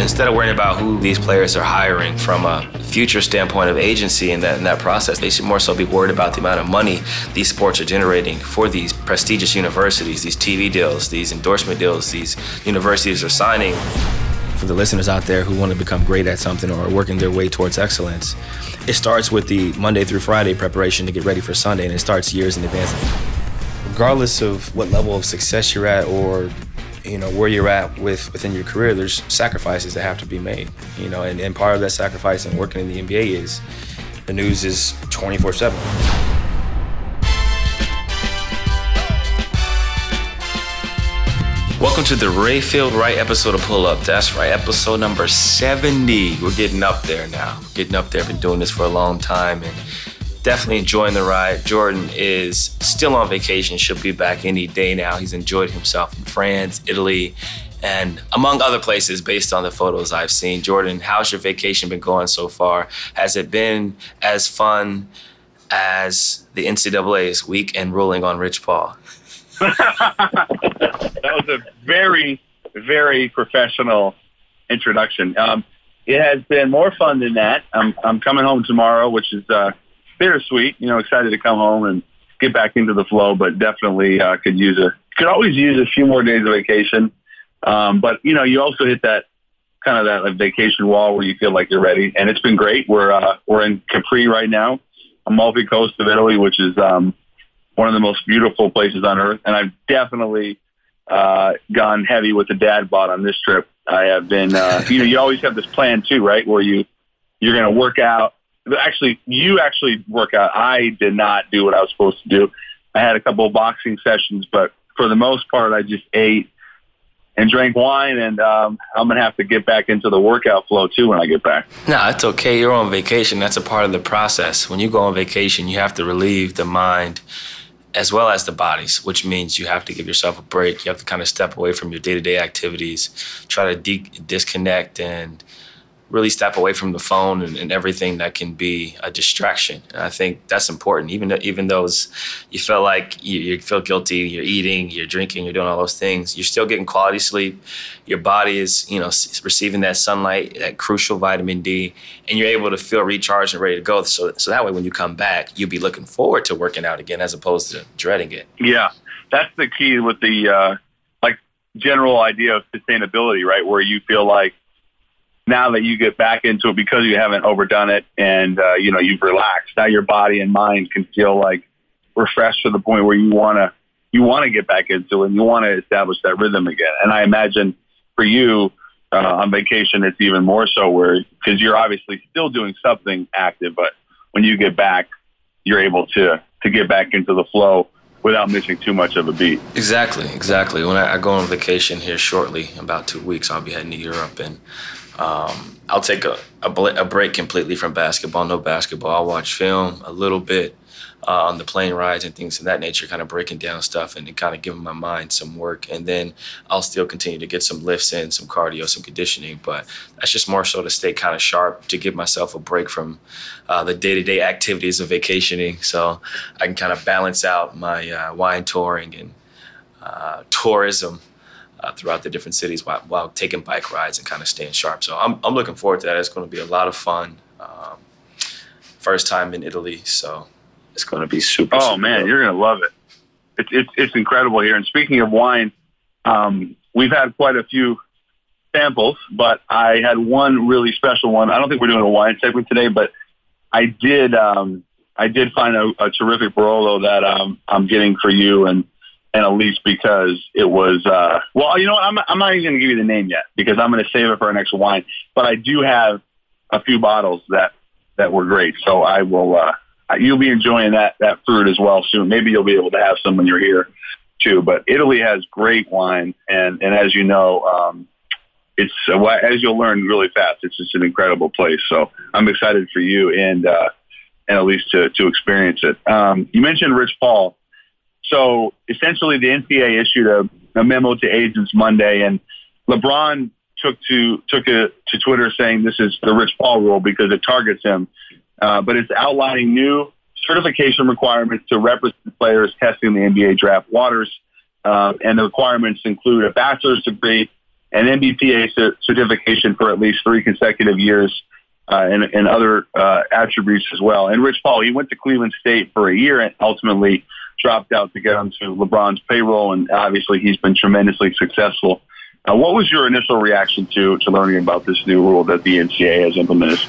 Instead of worrying about who these players are hiring from a future standpoint of agency in that, in that process, they should more so be worried about the amount of money these sports are generating for these prestigious universities, these TV deals, these endorsement deals these universities are signing. For the listeners out there who want to become great at something or are working their way towards excellence, it starts with the Monday through Friday preparation to get ready for Sunday, and it starts years in advance. Regardless of what level of success you're at or you know where you're at with within your career there's sacrifices that have to be made you know and, and part of that sacrifice and working in the nba is the news is 24 7 Welcome to the Rayfield Wright episode of Pull Up. That's right, episode number 70. We're getting up there now. Getting up there. Been doing this for a long time and definitely enjoying the ride. Jordan is still on vacation. She'll be back any day now. He's enjoyed himself in France, Italy, and among other places based on the photos I've seen. Jordan, how's your vacation been going so far? Has it been as fun as the NCAA's week and ruling on Rich Paul? that was a very, very professional introduction. Um, it has been more fun than that. I'm, I'm coming home tomorrow, which is uh, bittersweet. You know, excited to come home and get back into the flow, but definitely uh, could use a could always use a few more days of vacation. Um, but you know, you also hit that kind of that like, vacation wall where you feel like you're ready, and it's been great. We're uh, we're in Capri right now, Amalfi Coast of Italy, which is um, one of the most beautiful places on earth, and I've definitely uh, gone heavy with the dad bod on this trip. I have been, uh, you know, you always have this plan too, right? Where you you're going to work out actually, you actually work out. I did not do what I was supposed to do. I had a couple of boxing sessions, but for the most part, I just ate and drank wine, and um, I'm gonna have to get back into the workout flow too when I get back. No, it's okay. You're on vacation. That's a part of the process. When you go on vacation, you have to relieve the mind as well as the bodies, which means you have to give yourself a break. You have to kind of step away from your day-to-day activities, try to de- disconnect and really step away from the phone and, and, everything that can be a distraction. And I think that's important. Even even those you feel like you, you, feel guilty, you're eating, you're drinking, you're doing all those things. You're still getting quality sleep. Your body is you know receiving that sunlight, that crucial vitamin D, and you're able to feel recharged and ready to go. So so that way when you come back, you'll be looking forward to working out again as opposed to dreading it. Yeah, that's the key with the uh, like general idea of sustainability, right? Where you feel like now that you get back into it because you haven't overdone it and uh, you know you've relaxed now your body and mind can feel like refreshed to the point where you want to you want to get back into it and you want to establish that rhythm again and i imagine for you uh, on vacation it's even more so where because you're obviously still doing something active but when you get back you're able to to get back into the flow without missing too much of a beat. Exactly, exactly. When I, I, go on vacation here shortly, about two weeks, I'll be heading to Europe, and um, I'll take a, a, a, break completely from basketball, no basketball. I'll watch film a little bit uh, on the plane rides and things of that nature, kind of breaking down stuff and kind of giving my mind some work. And then I'll still continue to get some lifts in, some cardio, some conditioning. But that's just more so to stay kind of sharp, to give myself a break from uh, the day to day activities of vacationing. So I can kind of balance out my uh, wine touring and uh, tourism uh, throughout the different cities while, while, taking bike rides and kind of staying sharp. So I'm, I'm looking forward to that. It's going to be a lot of fun. Um, first time in Italy, so it's going to be super. Oh super man, dope. you're going to love it. It's, it's it's incredible here. And speaking of wine, um, we've had quite a few samples, but I had one really special one. I don't think we're doing a wine segment today, but I did um, I did find a, a terrific Barolo that um, I'm getting for you and and Elise because it was uh, well, you know what? I'm I'm not even going to give you the name yet because I'm going to save it for our next wine. But I do have a few bottles that that were great, so I will. Uh, you'll be enjoying that that fruit as well soon. Maybe you'll be able to have some when you're here too. But Italy has great wine, and and as you know, um, it's as you'll learn really fast. It's just an incredible place. So I'm excited for you and uh, and Elise to to experience it. Um, you mentioned Rich Paul. So essentially, the NCAA issued a, a memo to agents Monday, and LeBron took to took a, to Twitter saying this is the Rich Paul rule because it targets him. Uh, but it's outlining new certification requirements to represent players testing the NBA draft waters. Uh, and the requirements include a bachelor's degree an NBPA certification for at least three consecutive years, uh, and, and other uh, attributes as well. And Rich Paul, he went to Cleveland State for a year and ultimately dropped out to get onto LeBron's payroll, and obviously he's been tremendously successful. Uh, what was your initial reaction to to learning about this new rule that the NCAA has implemented?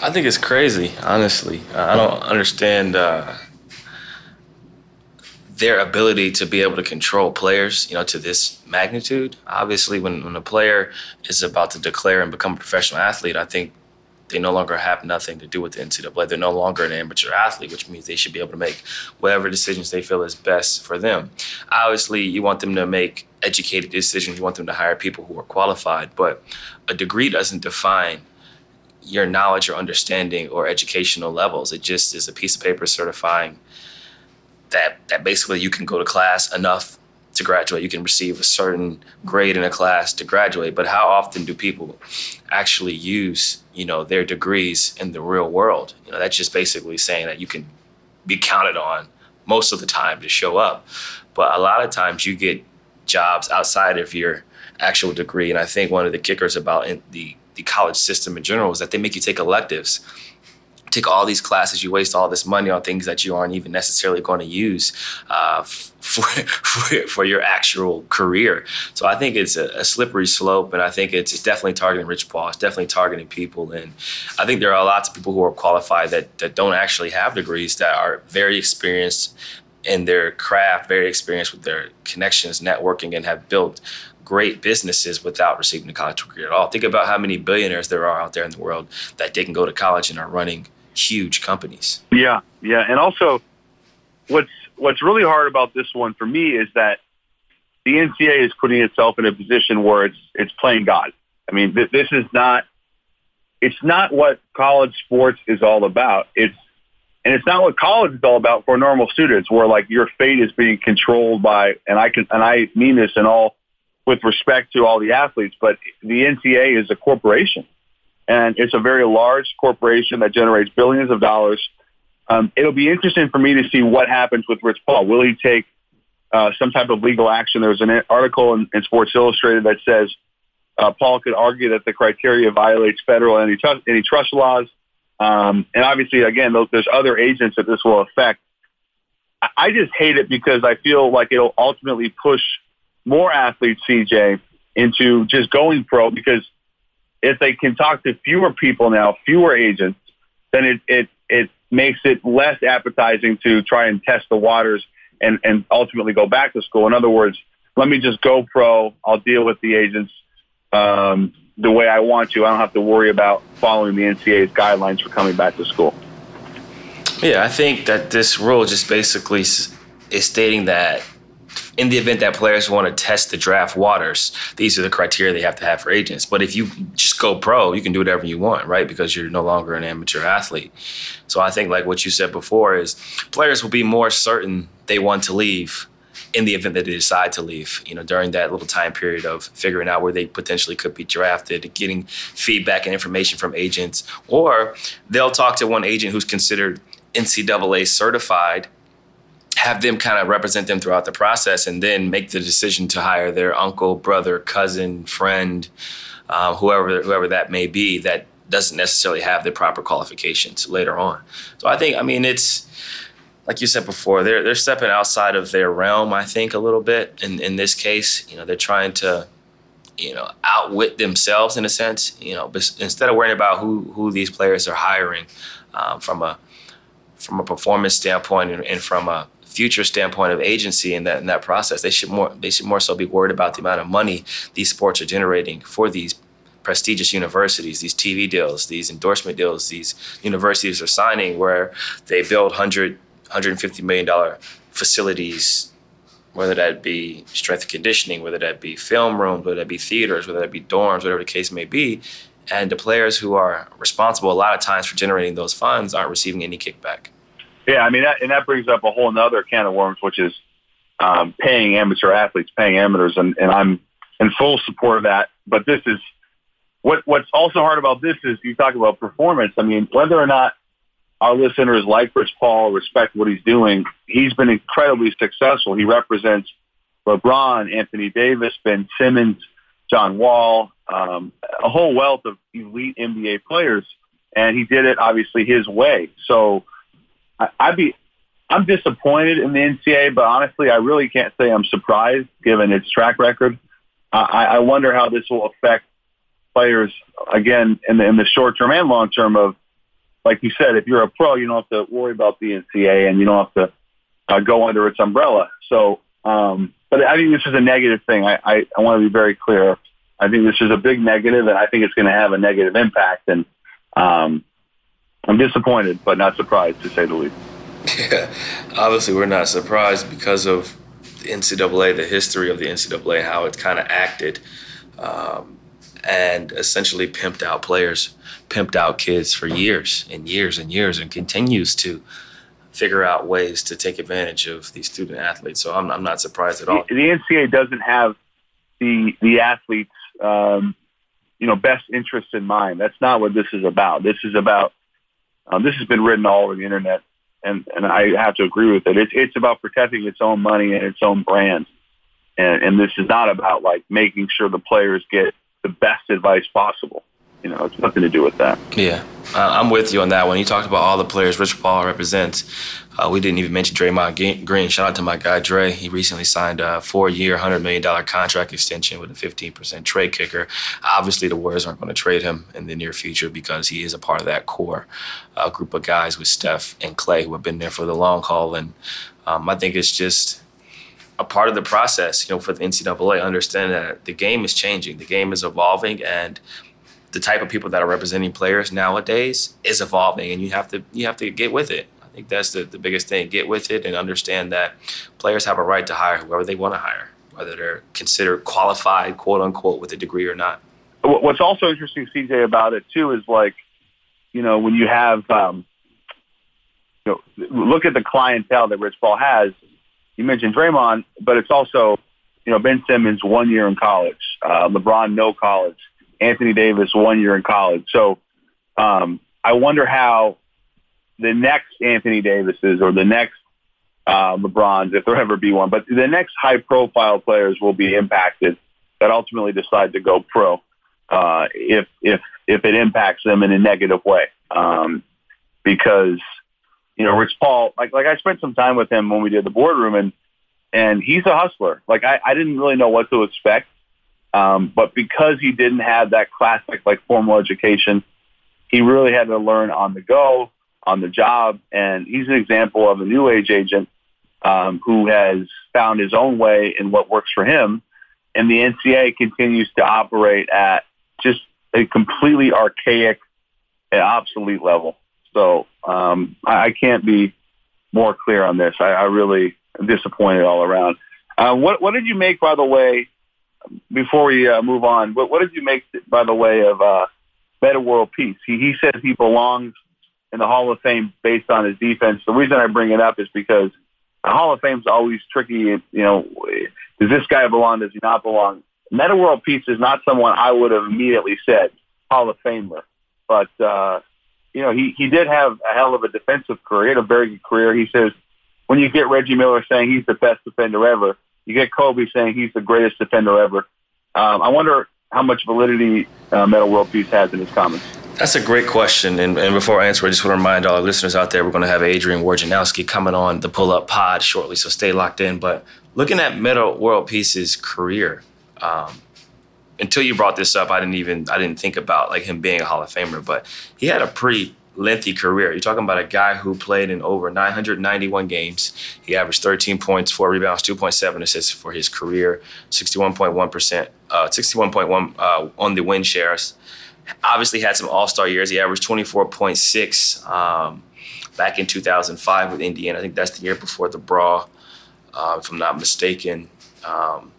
I think it's crazy, honestly. I don't understand uh, their ability to be able to control players, you know, to this magnitude. Obviously, when, when a player is about to declare and become a professional athlete, I think they no longer have nothing to do with the NCAA. They're no longer an amateur athlete, which means they should be able to make whatever decisions they feel is best for them. Obviously, you want them to make educated decisions. You want them to hire people who are qualified, but a degree doesn't define your knowledge or understanding or educational levels. It just is a piece of paper certifying that that basically you can go to class enough to graduate. You can receive a certain grade in a class to graduate. But how often do people actually use, you know, their degrees in the real world? You know, that's just basically saying that you can be counted on most of the time to show up. But a lot of times you get jobs outside of your actual degree. And I think one of the kickers about the the college system in general is that they make you take electives take all these classes, you waste all this money on things that you aren't even necessarily going to use uh, for, for, for your actual career. So I think it's a, a, slippery slope, and I think it's, definitely targeting Rich Paul. It's definitely targeting people, and I think there are lots of people who are qualified that that don't actually have degrees that are very experienced in their craft, very experienced with their connections, networking, and have built great businesses without receiving a college degree at all. Think about how many billionaires there are out there in the world that didn't go to college and are running huge companies. Yeah, yeah, and also what's what's really hard about this one for me is that the NCAA is putting itself in a position where it's it's playing God. I mean, th- this is not it's not what college sports is all about. It's and it's not what college is all about for normal students, where like your fate is being controlled by, and I can, and I mean this in all with respect to all the athletes, but the NCAA is a corporation and it's a very large corporation that generates billions of dollars. Um, it'll be interesting for me to see what happens with Rich Paul. Will he take uh, some type of legal action? There was an article in, in Sports Illustrated that says uh, Paul could argue that the criteria violates federal antitrust, antitrust laws. Um, and obviously, again, there's other agents that this will affect. I just hate it because I feel like it'll ultimately push more athletes, CJ, into just going pro because if they can talk to fewer people now, fewer agents, then it, it, it makes it less appetizing to try and test the waters and, and ultimately go back to school. In other words, let me just go pro. I'll deal with the agents um, the way I want to. I don't have to worry about following the NCAA's guidelines for coming back to school. Yeah, I think that this rule just basically is stating that in the event that players want to test the draft waters, these are the criteria they have to have for agents. But if you just go pro, you can do whatever you want, right? Because you're no longer an amateur athlete. So I think, like what you said before, is players will be more certain they want to leave in the event that they decide to leave, you know, during that little time period of figuring out where they potentially could be drafted, getting feedback and information from agents, or they'll talk to one agent who's considered NCAA certified have them kind of represent them throughout the process and then make the decision to hire their uncle, brother, cousin, friend, uh, whoever whoever that may be that doesn't necessarily have the proper qualifications later on. So I think I mean it's like you said before, they're they're stepping outside of their realm, I think, a little bit. In in this case, you know, they're trying to, you know, outwit themselves in a sense. You know, instead of worrying about who who these players are hiring um, from a from a performance standpoint and, and from a future standpoint of agency in that in that process. They should more they should more so be worried about the amount of money these sports are generating for these prestigious universities, these TV deals, these endorsement deals, these universities are signing where they build 100 150 million dollar facilities whether that be strength and conditioning, whether that be film rooms, whether that be theaters, whether that be dorms, whatever the case may be. And the players who are responsible a lot of times for generating those funds aren't receiving any kickback. Yeah, I mean, that, and that brings up a whole other can of worms, which is um, paying amateur athletes, paying amateurs, and, and I'm in full support of that. But this is what what's also hard about this is you talk about performance. I mean, whether or not our listeners like Rich Paul, respect what he's doing, he's been incredibly successful. He represents LeBron, Anthony Davis, Ben Simmons, John Wall, um, a whole wealth of elite NBA players, and he did it obviously his way. So I, I'd be, I'm disappointed in the NCAA, but honestly, I really can't say I'm surprised given its track record. I, I wonder how this will affect players again in the, in the short term and long term. Of like you said, if you're a pro, you don't have to worry about the NCAA and you don't have to uh, go under its umbrella. So, um, but I think this is a negative thing. I, I, I want to be very clear. I think this is a big negative, and I think it's going to have a negative impact. And um, I'm disappointed, but not surprised to say the least. Yeah, obviously we're not surprised because of the NCAA, the history of the NCAA, how it kind of acted, um, and essentially pimped out players, pimped out kids for years and years and years, and continues to figure out ways to take advantage of these student athletes. So I'm, I'm not surprised at all. The, the NCAA doesn't have the the athletes, um, you know, best interests in mind. That's not what this is about. This is about. Um, this has been written all over the internet, and and I have to agree with it. It's it's about protecting its own money and its own brand, and and this is not about like making sure the players get the best advice possible. You know, it's nothing to do with that. Yeah, uh, I'm with you on that one. You talked about all the players Rich Paul represents. Uh, we didn't even mention Draymond Green. Shout out to my guy Dre. He recently signed a four-year, $100 million contract extension with a 15% trade kicker. Obviously, the Warriors aren't going to trade him in the near future because he is a part of that core uh, group of guys with Steph and Clay who have been there for the long haul. And um, I think it's just a part of the process, you know, for the NCAA, understanding that the game is changing, the game is evolving, and the type of people that are representing players nowadays is evolving, and you have to you have to get with it. I think that's the, the biggest thing. Get with it and understand that players have a right to hire whoever they want to hire, whether they're considered qualified, quote unquote, with a degree or not. What's also interesting, CJ, about it too is like, you know, when you have, um, you know, look at the clientele that Rich Paul has. You mentioned Draymond, but it's also, you know, Ben Simmons one year in college, uh, LeBron no college. Anthony Davis one year in college. So um, I wonder how the next Anthony Davises or the next uh, LeBrons, if there ever be one, but the next high-profile players will be impacted that ultimately decide to go pro uh, if if if it impacts them in a negative way. Um, because you know, Rich Paul, like like I spent some time with him when we did the boardroom, and and he's a hustler. Like I, I didn't really know what to expect um, but because he didn't have that classic like formal education, he really had to learn on the go, on the job. And he's an example of a new age agent um, who has found his own way in what works for him. And the NCAA continues to operate at just a completely archaic and obsolete level. So um, I, I can't be more clear on this. I, I really am disappointed all around. Uh, what, what did you make, by the way, before we uh, move on, what, what did you make, by the way, of uh, Metta World Peace? He, he says he belongs in the Hall of Fame based on his defense. The reason I bring it up is because the Hall of Fame is always tricky. You know, does this guy belong? Does he not belong? Metta World Peace is not someone I would have immediately said Hall of Famer, but uh, you know, he he did have a hell of a defensive career, a very good career. He says when you get Reggie Miller saying he's the best defender ever, you get Kobe saying he's the greatest defender ever. Um, I wonder how much validity uh, Metta World Peace has in his comments. That's a great question. And, and, before I answer, I just want to remind all our listeners out there, we're going to have Adrian Wojnarowski coming on the Pull Up Pod shortly, so stay locked in. But looking at Metta World Peace's career, um, until you brought this up, I didn't even I didn't think about like him being a Hall of Famer, but he had a pretty lengthy career. You're talking about a guy who played in over 991 games. He averaged 13 points, four rebounds, 2.7 assists for his career, 61.1%, uh, 61.1 uh, on the win shares. Obviously had some All-Star years. He averaged 24.6 um, back in 2005 with Indiana. I think that's the year before the brawl, uh, if I'm not mistaken. Um,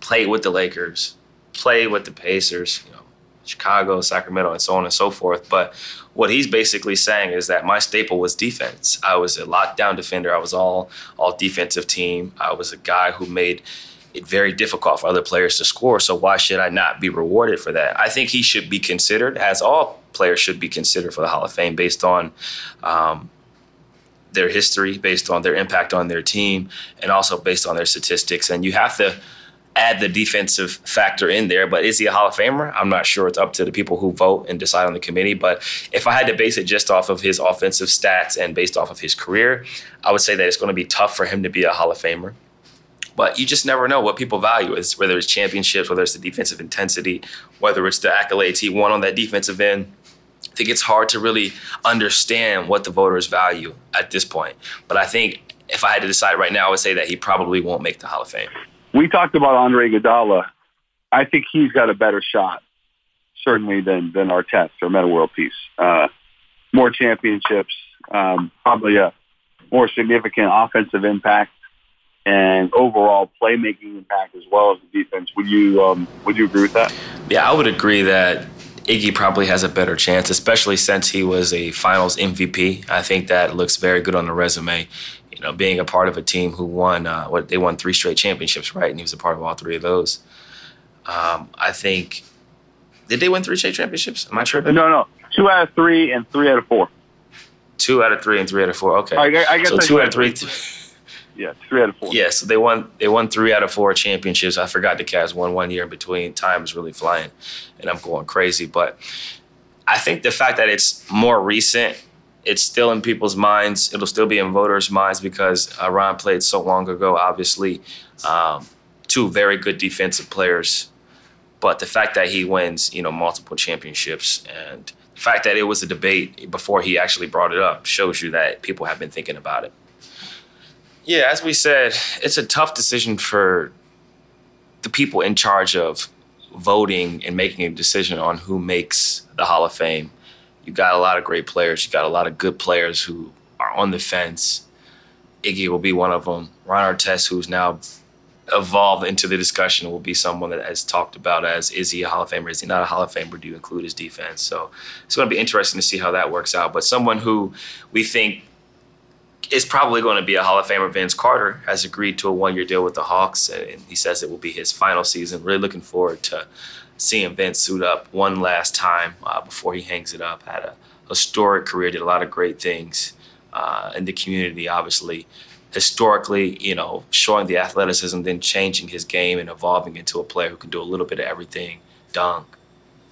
played with the Lakers, played with the Pacers, you know, Chicago, Sacramento, and so on and so forth. But what he's basically saying is that my staple was defense. I was a lockdown defender. I was all all defensive team. I was a guy who made it very difficult for other players to score. So why should I not be rewarded for that? I think he should be considered, as all players should be considered for the Hall of Fame, based on. Um, their history, based on their impact on their team, and also based on their statistics. And you have to add the defensive factor in there. But is he a Hall of Famer? I'm not sure. It's up to the people who vote and decide on the committee. But if I had to base it just off of his offensive stats and based off of his career, I would say that it's going to be tough for him to be a Hall of Famer. But you just never know what people value is whether it's championships, whether it's the defensive intensity, whether it's the accolades he won on that defensive end. I think it's hard to really understand what the voters value at this point. But I think if I had to decide right now, I would say that he probably won't make the Hall of Fame. We talked about Andre Iguodala. I think he's got a better shot, certainly than than Artest or Metta World Peace. Uh, more championships, um, probably a more significant offensive impact, and overall playmaking impact as well as the defense. Would you um, would you agree with that? Yeah, I would agree that Iggy probably has a better chance, especially since he was a Finals MVP. I think that looks very good on the resume. You know, being a part of a team who won uh, what they won three straight championships, right? And he was a part of all three of those. Um, I think did they win three straight championships? Am I tripping? No, no, two out of three and three out of four. Two out of three and three out of four. Okay, I, I guess so two out of three. Yeah, three out of four. Yeah, so they won. They won three out of four championships. I forgot the Cavs won one year in between. Time is really flying, and I'm going crazy. But I think the fact that it's more recent, it's still in people's minds. It'll still be in voters' minds because uh, Ron played so long ago. Obviously, um, two very good defensive players, but the fact that he wins, you know, multiple championships and the fact that it was a debate before he actually brought it up shows you that people have been thinking about it. Yeah, as we said, it's a tough decision for the people in charge of voting and making a decision on who makes the Hall of Fame. You got a lot of great players. You got a lot of good players who are on the fence. Iggy will be one of them. Ron Artest, who's now evolved into the discussion, will be someone that has talked about as is he a Hall of Famer? Is he not a Hall of Famer? Do you include his defense? So it's going to be interesting to see how that works out. But someone who we think is probably going to be a Hall of Famer. Vince Carter has agreed to a one-year deal with the Hawks, and he says it will be his final season. Really looking forward to seeing Vince suit up one last time uh, before he hangs it up. Had a historic career, did a lot of great things uh, in the community. Obviously, historically, you know, showing the athleticism, then changing his game and evolving into a player who can do a little bit of everything: dunk,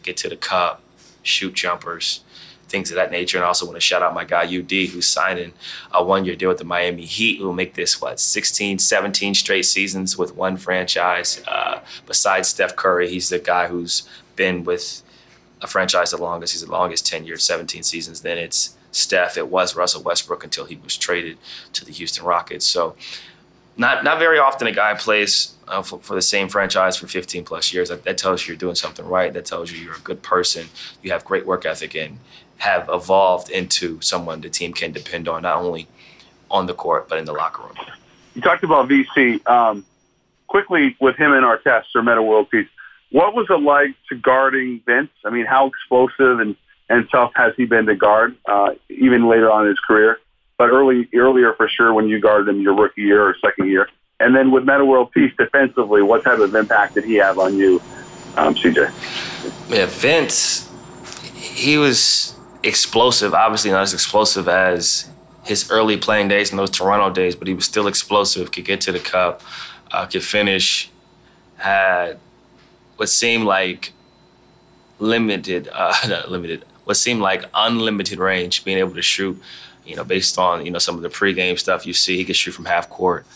get to the cup, shoot jumpers things of that nature. And I also want to shout out my guy UD, who's signing a one-year deal with the Miami Heat, who will make this what 16, 17 straight seasons with one franchise. Uh, besides Steph Curry, he's the guy who's been with a franchise the longest. He's the longest 10 years, 17 seasons. Then it's Steph. It was Russell Westbrook until he was traded to the Houston Rockets. So not not very often a guy plays uh, for, for, the same franchise for 15 plus years. That, that, tells you you're doing something right. That tells you you're a good person. You have great work ethic, and have evolved into someone the team can depend on, not only on the court, but in the locker room. You talked about VC. Um, quickly, with him and Artest or Metta World Peace, what was it like to guarding Vince? I mean, how explosive and, and tough has he been to guard, uh, even later on in his career? But early, earlier for sure when you guarded him your rookie year or second year. And then with Metta World Peace defensively, what type of impact did he have on you, um, CJ? Yeah, Vince, he was explosive. Obviously, not as explosive as his early playing days in those Toronto days, but he was still explosive. Could get to the cup, uh, could finish. Had what seemed like limited, uh, not limited, what seemed like unlimited range, being able to shoot. You know, based on you know some of the pregame stuff you see, he could shoot from half court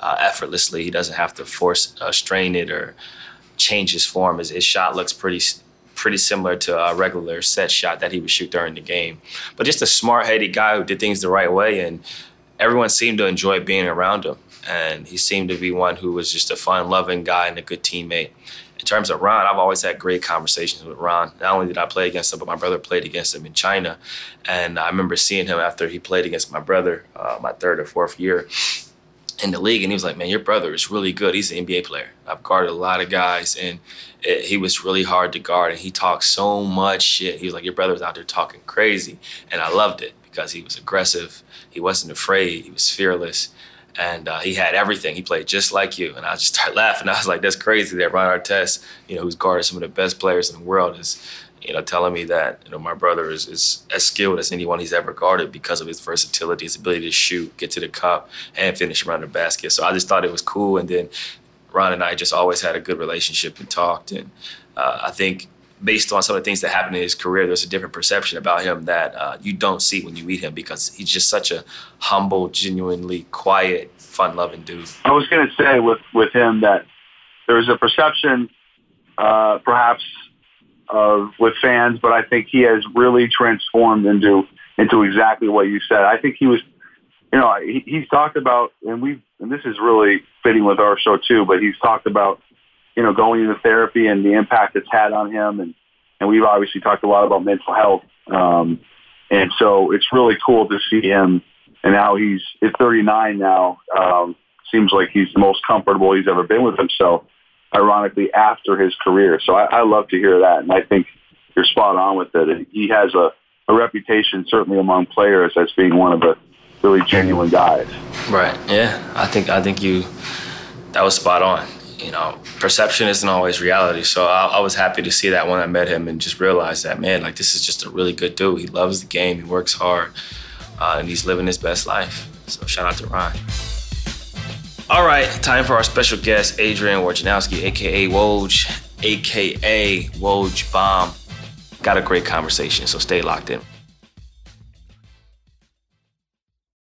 uh, effortlessly. He doesn't have to force uh, strain it or change his form. His, his shot looks pretty pretty similar to a regular set shot that he would shoot during the game. But just a smart headed guy who did things the right way, and everyone seemed to enjoy being around him. And he seemed to be one who was just a fun loving guy and a good teammate. In terms of Ron, I've always had great conversations with Ron. Not only did I play against him, but my brother played against him in China. And I remember seeing him after he played against my brother, uh, my third or fourth year in the league, and he was like, "Man, your brother is really good. He's an NBA player. I've guarded a lot of guys, and it, he was really hard to guard. And he talked so much shit. He was like, "Your brother's out there talking crazy," and I loved it because he was aggressive. He wasn't afraid. He was fearless, and uh, he had everything. He played just like you. And I just started laughing. I was like, "That's crazy." That Ron Artest, you know, who's guarded some of the best players in the world, is you know, telling me that, you know, my brother is, is as skilled as anyone he's ever guarded because of his versatility, his ability to shoot, get to the cup, and finish around the basket. So I just thought it was cool. And then Ron and I just always had a good relationship and talked. And uh, I think based on some of the things that happened in his career, there's a different perception about him that uh, you don't see when you meet him because he's just such a humble, genuinely quiet, fun-loving dude. I was going to say with with him that there's a perception, uh, perhaps, of with fans, but I think he has really transformed into into exactly what you said. I think he was, you know, he, he's talked about, and we, and this is really fitting with our show too, but he's talked about you know, going into therapy and the impact it's had on him. And, and we've obviously talked a lot about mental health. Um, and so it's really cool to see him and now he's at 39 now. Um, seems like he's the most comfortable he's ever been with himself, ironically, after his career. So I, I love to hear that. And I think you're spot on with it. He has a, a reputation, certainly among players, as being one of the really genuine guys. Right. Yeah. I think, I think you, that was spot on you know, perception isn't always reality. So I, I, was happy to see that when I met him and just realize that, man, like this is just a really good dude. He loves the game, he works hard, uh, and he's living his best life. So shout out to Ron. All right, time for our special guest, Adrian Wojnarowski, aka Woj, aka Woj Bomb. Got a great conversation, so stay locked in.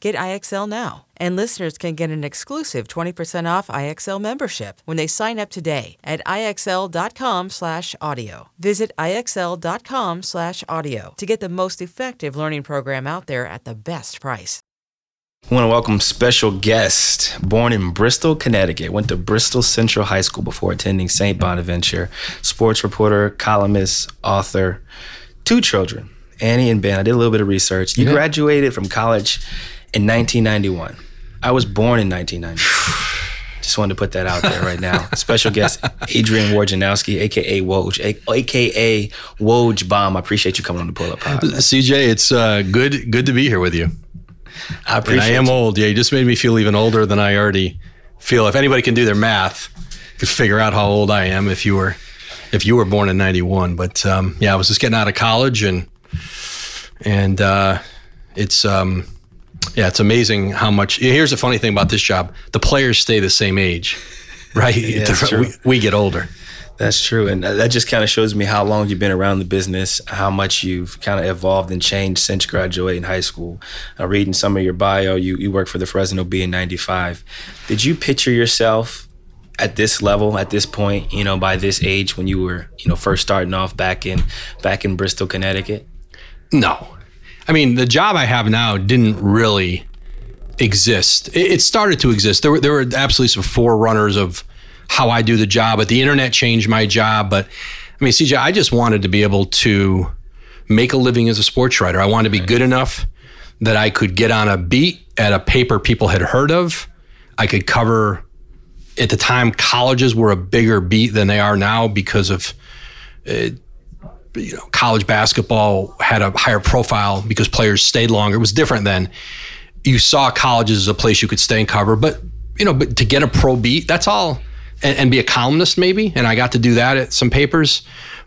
Get IXL now. And listeners can get an exclusive 20% off IXL membership when they sign up today at IXL.com/audio. Visit IXL.com/audio to get the most effective learning program out there at the best price. I want to welcome special guest, born in Bristol, Connecticut, went to Bristol Central High School before attending St. Bonaventure, sports reporter, columnist, author, two children, Annie and Ben. I did a little bit of research. You yeah. graduated from college in 1991. I was born in 1990. Just wanted to put that out there right now. Special guest Adrian Wojnarowski, aka Woj, aka Woj Bomb. I appreciate you coming on the Pull Up Pod. CJ, it's uh, good good to be here with you. I appreciate. And I am you. old. Yeah, you just made me feel even older than I already feel. If anybody can do their math, could figure out how old I am if you were if you were born in '91. But um, yeah, I was just getting out of college and and uh, it's um, yeah, it's amazing how much. Here's the funny thing about this job: the players stay the same age, right? yeah, we, we get older. That's true. And that just kind of shows me how long you've been around the business, how much you've kind of evolved and changed since graduating high school. Uh, reading some of your bio, you, you worked for the Fresno Bee in 95. Did you picture yourself at this level, at this point, you know, by this age when you were, you know, first starting off back in back in Bristol, Connecticut? No. I mean, the job I have now didn't really exist. It, it started to exist. There were there were absolutely some forerunners of how I do the job, but the internet changed my job. But I mean, CJ, I just wanted to be able to make a living as a sports writer. I wanted to be good enough that I could get on a beat at a paper people had heard of. I could cover, at the time, colleges were a bigger beat than they are now because of, uh, you know, college basketball had a higher profile because players stayed longer. It was different then. You saw colleges as a place you could stay and cover, but you know, but to get a pro beat, that's all and, and, be a columnist maybe. And I got to do that at some papers,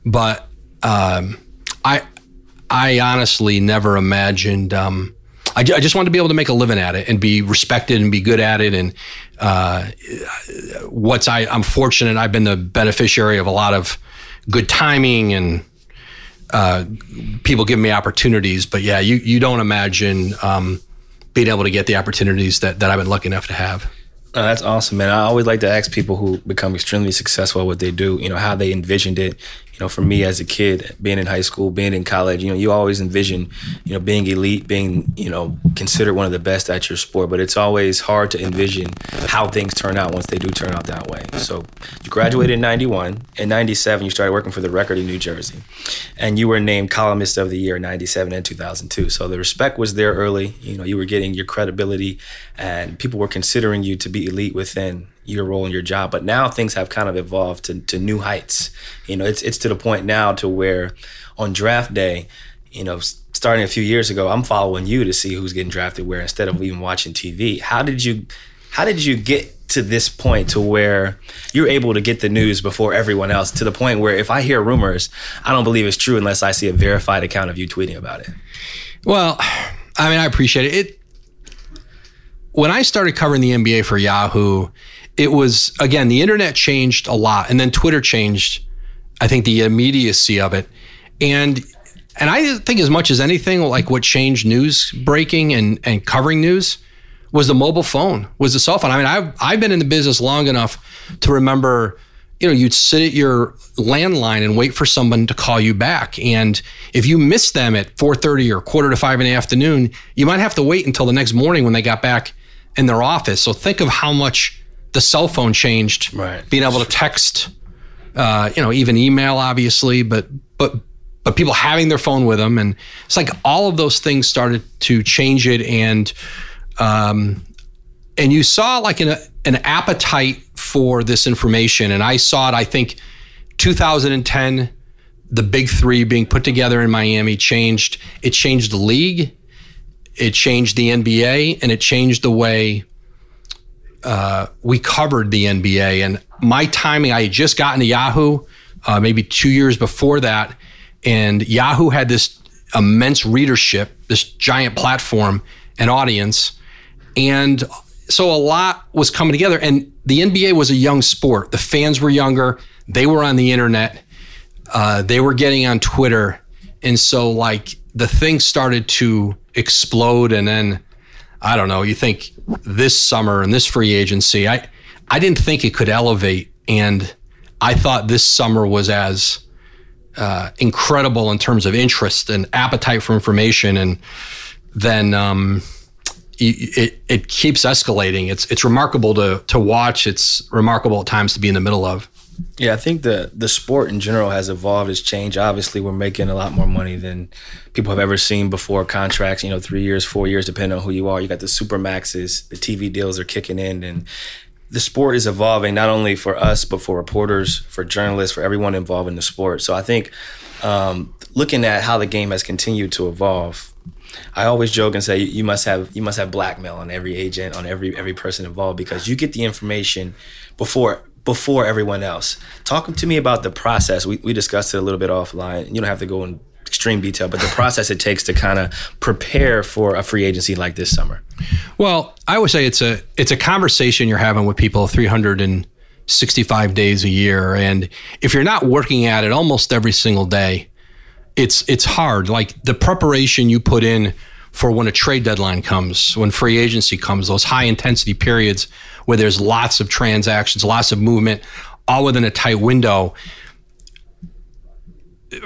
but um, I I honestly never imagined. Um, I, I, just wanted to be able to make a living at it and be respected and be good at it. And uh, what's I I'm fortunate. I've been the beneficiary of a lot of good timing and uh, people give me opportunities. But yeah, you you don't imagine um, being able to get the opportunities that that I've been lucky enough to have. Oh, that's awesome, man. I always like to ask people who become extremely successful at what they do, you know, how they envisioned it, you know, for me as a kid, being in high school, being in college, you know, you always envision, you know, being elite, being, you know, considered one of the best at your sport. But it's always hard to envision how things turn out once they do turn out that way. So you graduated in 91. In 97, you started working for the Record in New Jersey. And you were named columnist of the year in 97 and 2002. So the respect was there early. You know, you were getting your credibility and people were considering you to be elite within your role in your job. But now things have kind of evolved to, to new heights. You know, it's it's to the point now to where on draft day, you know, starting a few years ago, I'm following you to see who's getting drafted where instead of even watching TV. How did you how did you get to this point to where you're able to get the news before everyone else to the point where if I hear rumors, I don't believe it's true unless I see a verified account of you tweeting about it. Well, I mean, I appreciate it. it when I started covering the NBA for Yahoo, it was again the internet changed a lot, and then Twitter changed. I think the immediacy of it, and and I think as much as anything, like what changed news breaking and and covering news was the mobile phone, was the cell phone. I mean, I've I've been in the business long enough to remember you know, you'd sit at your landline and wait for someone to call you back. And if you missed them at 4:30 or quarter to five in the afternoon, you might have to wait until the next morning when they got back in their office. So think of how much the cell phone changed, right. being able to text, uh, you know, even email, obviously, but but but people having their phone with them, and it's like all of those things started to change it, and um, and you saw like an an appetite for this information, and I saw it. I think 2010, the big three being put together in Miami changed. It changed the league, it changed the NBA, and it changed the way uh, we covered the NBA. And my timing, I had just gotten to Yahoo, uh, maybe two years before that, and Yahoo had this immense readership, this giant platform and audience, and so a lot was coming together. And the NBA was a young sport. The fans were younger. They were on the internet. Uh, they were getting on Twitter, and so like the thing started to explode, and then I don't know, you think this summer and this free agency, I I didn't think it could elevate, and I thought this summer was as uh, incredible in terms of interest and appetite for information, and then um, it it keeps escalating. It's it's remarkable to to watch. It's remarkable at times to be in the middle of. Yeah, I think the the sport in general has evolved, has changed. Obviously, we're making a lot more money than people have ever seen before. Contracts, you know, three years, four years, depending on who you are. You got the super maxes, the TV deals are kicking in, and the sport is evolving not only for us but for reporters, for journalists, for everyone involved in the sport. So I think um, looking at how the game has continued to evolve, I always joke and say you must have you must have blackmail on every agent, on every every person involved because you get the information before before everyone else. Talk to me about the process. We, we discussed it a little bit offline. You don't have to go in extreme detail, but the process it takes to kind of prepare for a free agency like this summer. Well, I would say it's a it's a conversation you're having with people 365 days a year, and if you're not working at it almost every single day, it's it's hard. Like the preparation you put in for when a trade deadline comes, when free agency comes, those high intensity periods where there's lots of transactions, lots of movement, all within a tight window.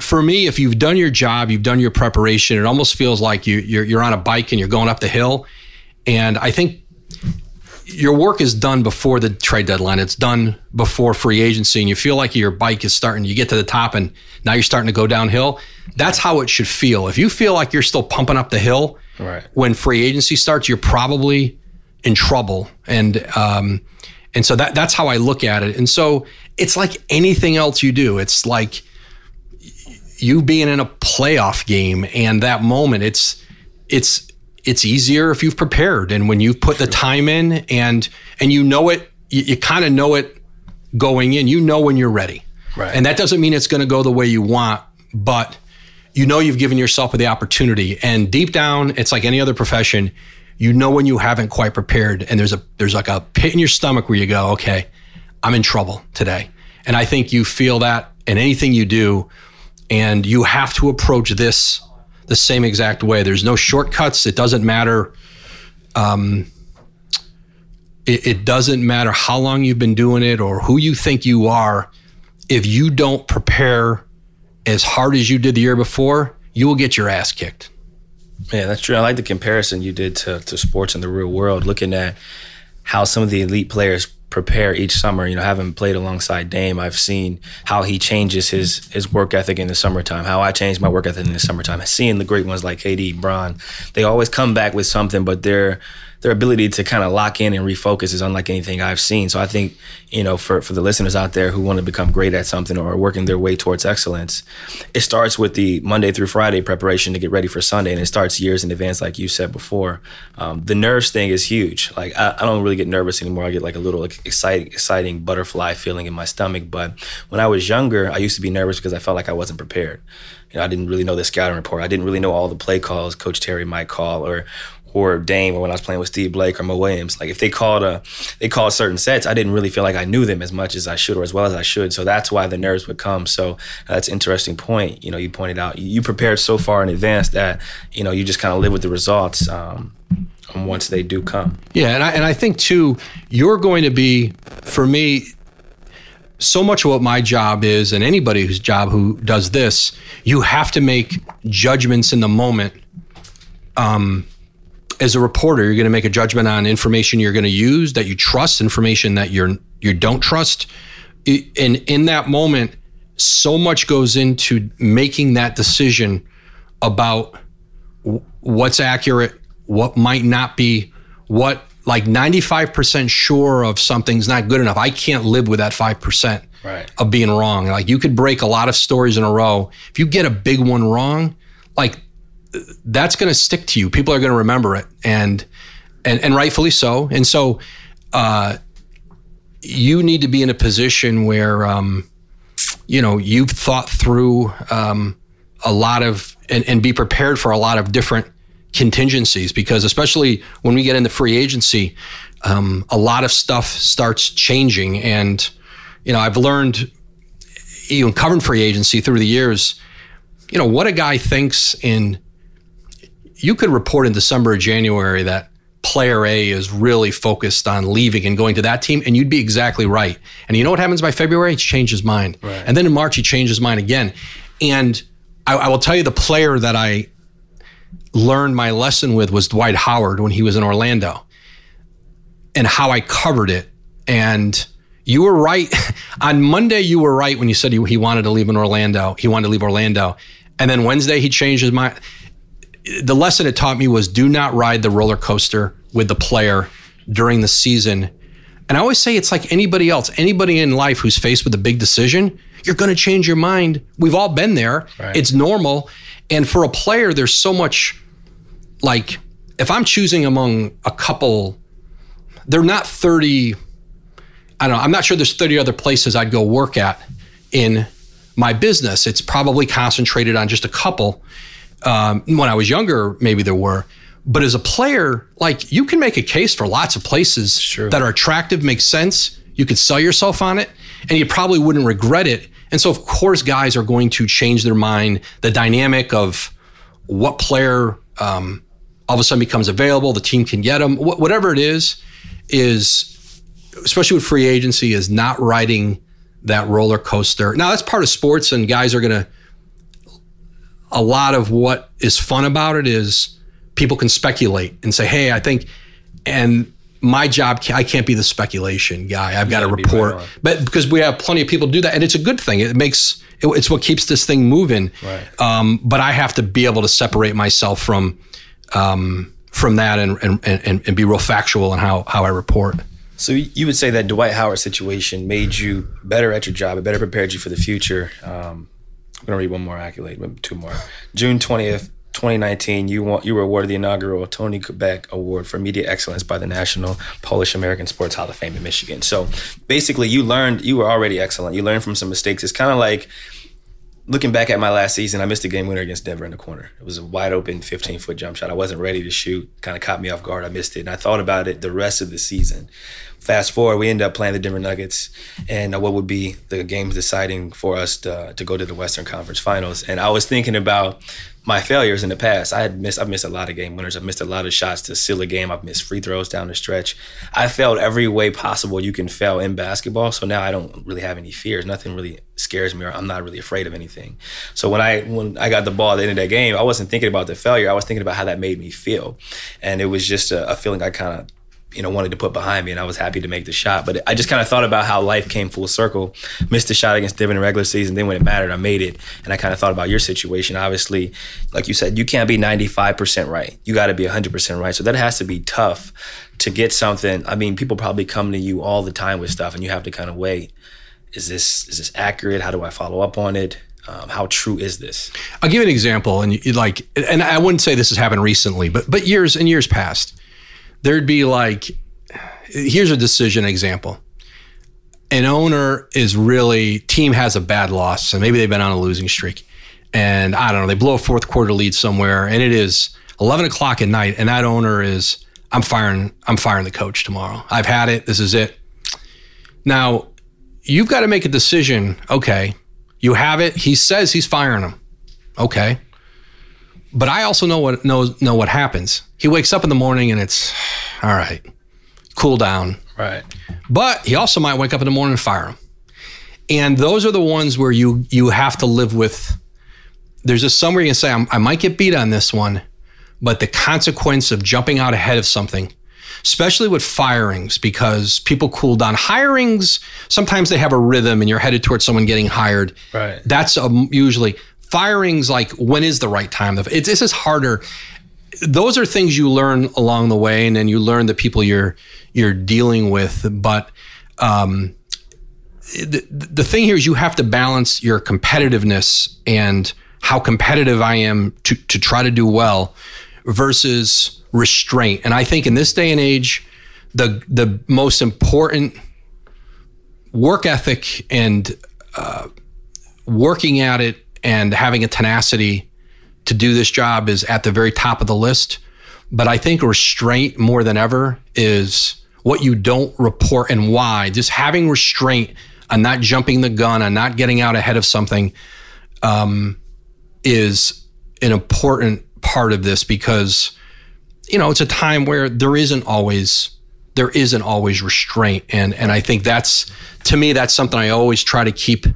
For me, if you've done your job, you've done your preparation, it almost feels like you, you're, you're on a bike and you're going up the hill. And I think your work is done before the trade deadline. It's done before free agency, and you feel like your bike is starting. You get to the top, and now you're starting to go downhill. That's how it should feel. If you feel like you're still pumping up the hill right. when free agency starts, you're probably in trouble. And um, and so that that's how I look at it. And so it's like anything else you do. It's like you being in a playoff game and that moment. It's it's it's easier if you've prepared and when you've put the time in and and you know it. You, you kind of know it going in. You know when you're ready. Right. And that doesn't mean it's going to go the way you want, but you know you've given yourself the opportunity. And deep down, it's like any other profession you know when you haven't quite prepared and there's a there's like a pit in your stomach where you go okay i'm in trouble today. And i think you feel that in anything you do and you have to approach this the same exact way. There's no shortcuts. It doesn't matter um, it, it doesn't matter how long you've been doing it or who you think you are. If you don't prepare as hard as you did the year before, you will get your ass kicked. Yeah, that's true. I like the comparison you did to, to sports in the real world, looking at how some of the elite players prepare each summer. You know, having played alongside Dame, I've seen how he changes his his work ethic in the summertime. How I change my work ethic in the summertime. Seeing the great ones like KD, Bron, they always come back with something, but they're their ability to kind of lock in and refocus is unlike anything I've seen. So I think, you know, for, for the listeners out there who want to become great at something or working their way towards excellence, it starts with the Monday through Friday preparation to get ready for Sunday. And it starts years in advance, like you said before. Um, the nerves thing is huge. Like I, I, don't really get nervous anymore. I get like a little like, exciting, exciting butterfly feeling in my stomach. But when I was younger, I used to be nervous because I felt like I wasn't prepared. You know, I didn't really know the scouting report. I didn't really know all the play calls Coach Terry might call or or Dame or when I was playing with Steve Blake or Mo Williams. Like if they called a they called certain sets, I didn't really feel like I knew them as much as I should or as well as I should. So that's why the nerves would come. So that's an interesting point. You know, you pointed out you prepared so far in advance that you know you just kind of live with the results. Um, once they do come. Yeah, and I and I think too, you're going to be for me so much of what my job is and anybody whose job who does this, you have to make judgments in the moment um, as a reporter, you're going to make a judgment on information you're going to use that you trust, information that you're you don't trust. And in that moment, so much goes into making that decision about what's accurate, what might not be, what like 95% sure of something's not good enough. I can't live with that 5% right. of being wrong. Like you could break a lot of stories in a row. If you get a big one wrong, like that's going to stick to you. People are going to remember it, and and and rightfully so. And so, uh, you need to be in a position where, um, you know, you've thought through um, a lot of and, and be prepared for a lot of different contingencies because especially when we get into free agency, um, a lot of stuff starts changing. And you know, I've learned even covering free agency through the years. You know what a guy thinks in you could report in December or January that player A is really focused on leaving and going to that team, and you'd be exactly right. And you know what happens by February? He's changed his mind. Right. And then in March, he changed his mind again. And I, I will tell you the player that I learned my lesson with was Dwight Howard when he was in Orlando and how I covered it. And you were right. On Monday, you were right when you said he, he wanted to leave in Orlando. He wanted to leave Orlando. And then Wednesday, he changed his mind the lesson it taught me was do not ride the roller coaster with the player during the season. And I always say it's like anybody else, anybody in life who's faced with a big decision, you're going to change your mind. We've all been there. Right. It's normal. And for a player, there's so much like if I'm choosing among a couple, they're not 30. I don't know. I'm not sure there's 30 other places I'd go work at in my business. It's probably concentrated on just a couple. Um, when I was younger, maybe there were. But as a player, like you can make a case for lots of places that are attractive, make sense. You could sell yourself on it, and you probably wouldn't regret it. And so, of course, guys are going to change their mind. The dynamic of what player um, all of a sudden becomes available, the team can get them, wh- whatever it is, is especially with free agency, is not riding that roller coaster. Now, that's part of sports, and guys are going to a lot of what is fun about it is people can speculate and say, "Hey, I think," and my job I can't be the speculation guy. I've got to report, but because we have plenty of people do that, and it's a good thing. It makes it, it's what keeps this thing moving. Right. Um, but I have to be able to separate myself from um, from that and, and and and be real factual in how how I report. So you would say that Dwight Howard situation made you better at your job, it better prepared you for the future. Um, I'm gonna read one more accolade, maybe two more. June twentieth, 2019, you want you were awarded the inaugural Tony Kubek Award for Media Excellence by the National Polish American Sports Hall of Fame in Michigan. So basically, you learned you were already excellent. You learned from some mistakes. It's kind of like looking back at my last season. I missed a game winner against Denver in the corner. It was a wide open 15 foot jump shot. I wasn't ready to shoot. Kind of caught me off guard. I missed it, and I thought about it the rest of the season fast forward, we end up playing the Denver Nuggets, and uh, what would be the games deciding for us to, to go to the Western Conference Finals. And I was thinking about my failures in the past. I had missed I've missed a lot of game winners. I've missed a lot of shots to seal a game. I've missed free throws down the stretch. I failed every way possible you can fail in basketball. So now I don't really have any fears. Nothing really scares me or I'm not really afraid of anything. So when I when I got the ball at the end of that game, I wasn't thinking about the failure. I was thinking about how that made me feel. And it was just a, a feeling I kind of you know wanted to put behind me, and I was happy to make the shot. But I just kind of thought about how life came full circle. Missed the shot against Denver in regular season, then when it mattered, I made it. And I kind of thought about your situation. Obviously, like you said, you can't be 95% right. You got to be 100% right. So that has to be tough to get something. I mean, people probably come to you all the time with stuff, and you have to kind of wait. Is this is this accurate? How do I follow up on it? Um, how true is this? I'll give you an example, and you, like, and I wouldn't say this has happened recently, but but years and years past there'd be like, here's a decision example. An owner is really, team has a bad loss, and maybe they've been on a losing streak. And I don't know, they blow a fourth quarter lead somewhere, and it is 11 o'clock at night, and that owner is, I'm firing, I'm firing the coach tomorrow. I've had it. This is it. Now, you've got to make a decision. Okay, you have it. He says he's firing him. Okay. But I also know what know, know what happens. He wakes up in the morning and it's all right, cool down. Right. But he also might wake up in the morning and fire him. And those are the ones where you you have to live with. There's just somewhere you can say i might get beat on this one, but the consequence of jumping out ahead of something, especially with firings, because people cool down. Hirings sometimes they have a rhythm, and you're headed towards someone getting hired. Right. That's um, usually firings like when is the right time? It's this is harder. Those are things you learn along the way and then you learn the people you're you're dealing with. But um, the, the thing here is you have to balance your competitiveness and how competitive I am to, to try to do well versus restraint. And I think in this day and age, the the most important work ethic and uh, working at it and having a tenacity to do this job is at the very top of the list. But I think restraint more than ever is what you don't report and why. Just having restraint on not jumping the gun, on not getting out ahead of something um, is an important part of this because, you know, it's a time where there isn't always there isn't always restraint and and I think that's to me that's something I always try to keep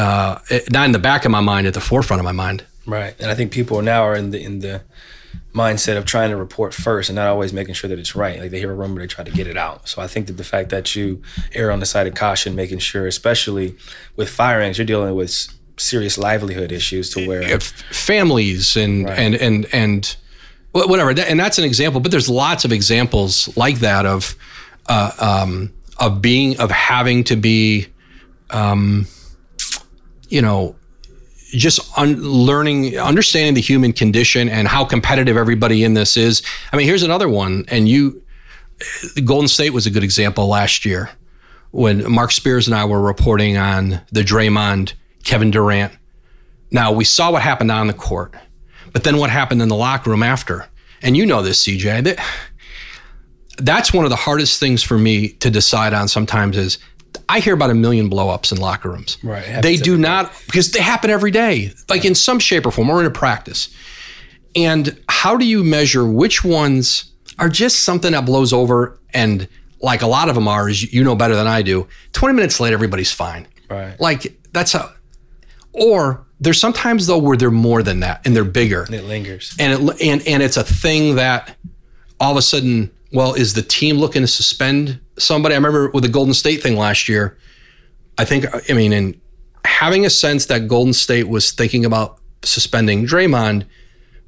uh, not in the back of my mind, at the forefront of my mind. Right, and I think people now are in the in the mindset of trying to report first and not always making sure that it's right. Like they hear a rumor, they try to get it out. So I think that the fact that you err on the side of caution, making sure, especially with firings, you're dealing with serious livelihood issues to where families and right. and and and whatever. And that's an example, but there's lots of examples like that of uh, um, of being of having to be. Um, you know, just un- learning, understanding the human condition and how competitive everybody in this is. I mean, here's another one, and you, Golden State was a good example last year when Mark Spears and I were reporting on the Draymond Kevin Durant. Now we saw what happened on the court, but then what happened in the locker room after. And you know this, CJ. That, that's one of the hardest things for me to decide on sometimes is I hear about a million blowups in locker rooms. Right. They do not because they happen every day, like in some shape or form or in a practice. And how do you measure which ones are just something that blows over and like a lot of them are, as you know better than I do, 20 minutes later, everybody's fine. Right. Like that's how, or there's sometimes though where they're more than that and they're bigger. And it lingers. And it, and, and it's a thing that all of a sudden well, is the team looking to suspend somebody? I remember with the Golden State thing last year. I think, I mean, in having a sense that Golden State was thinking about suspending Draymond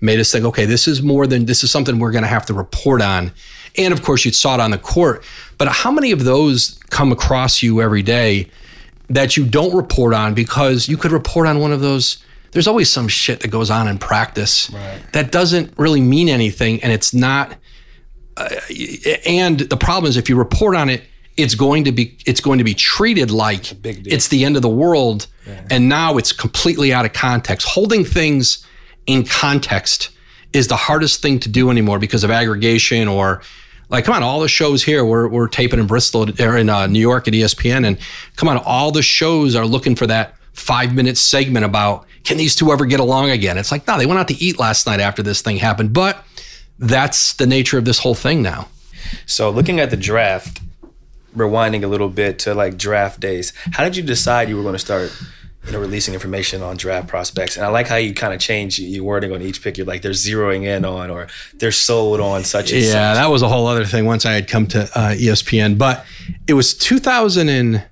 made us think, okay, this is more than this is something we're going to have to report on. And of course, you saw it on the court. But how many of those come across you every day that you don't report on because you could report on one of those? There's always some shit that goes on in practice right. that doesn't really mean anything, and it's not uh, and the problem is if you report on it, it's going to be it's going to be treated like it's the end of the world, yeah. and now it's completely out of context. Holding things in context is the hardest thing to do anymore because of aggregation or Like, come on, all the shows here, we're, we're taping in Bristol or in uh, New York at ESPN. And come on, all the shows are looking for that five minute segment about can these two ever get along again? It's like, no, they went out to eat last night after this thing happened. But that's the nature of this whole thing now. So looking at the draft, rewinding a little bit to like draft days, how did you decide you were going to start you know, releasing information on draft prospects. And I like how you kind of change your wording on each pick. You're like, they're zeroing in on or they're sold on such and such. yeah, such. that was a whole other thing once I had come to uh, ESPN. But it was 2000 and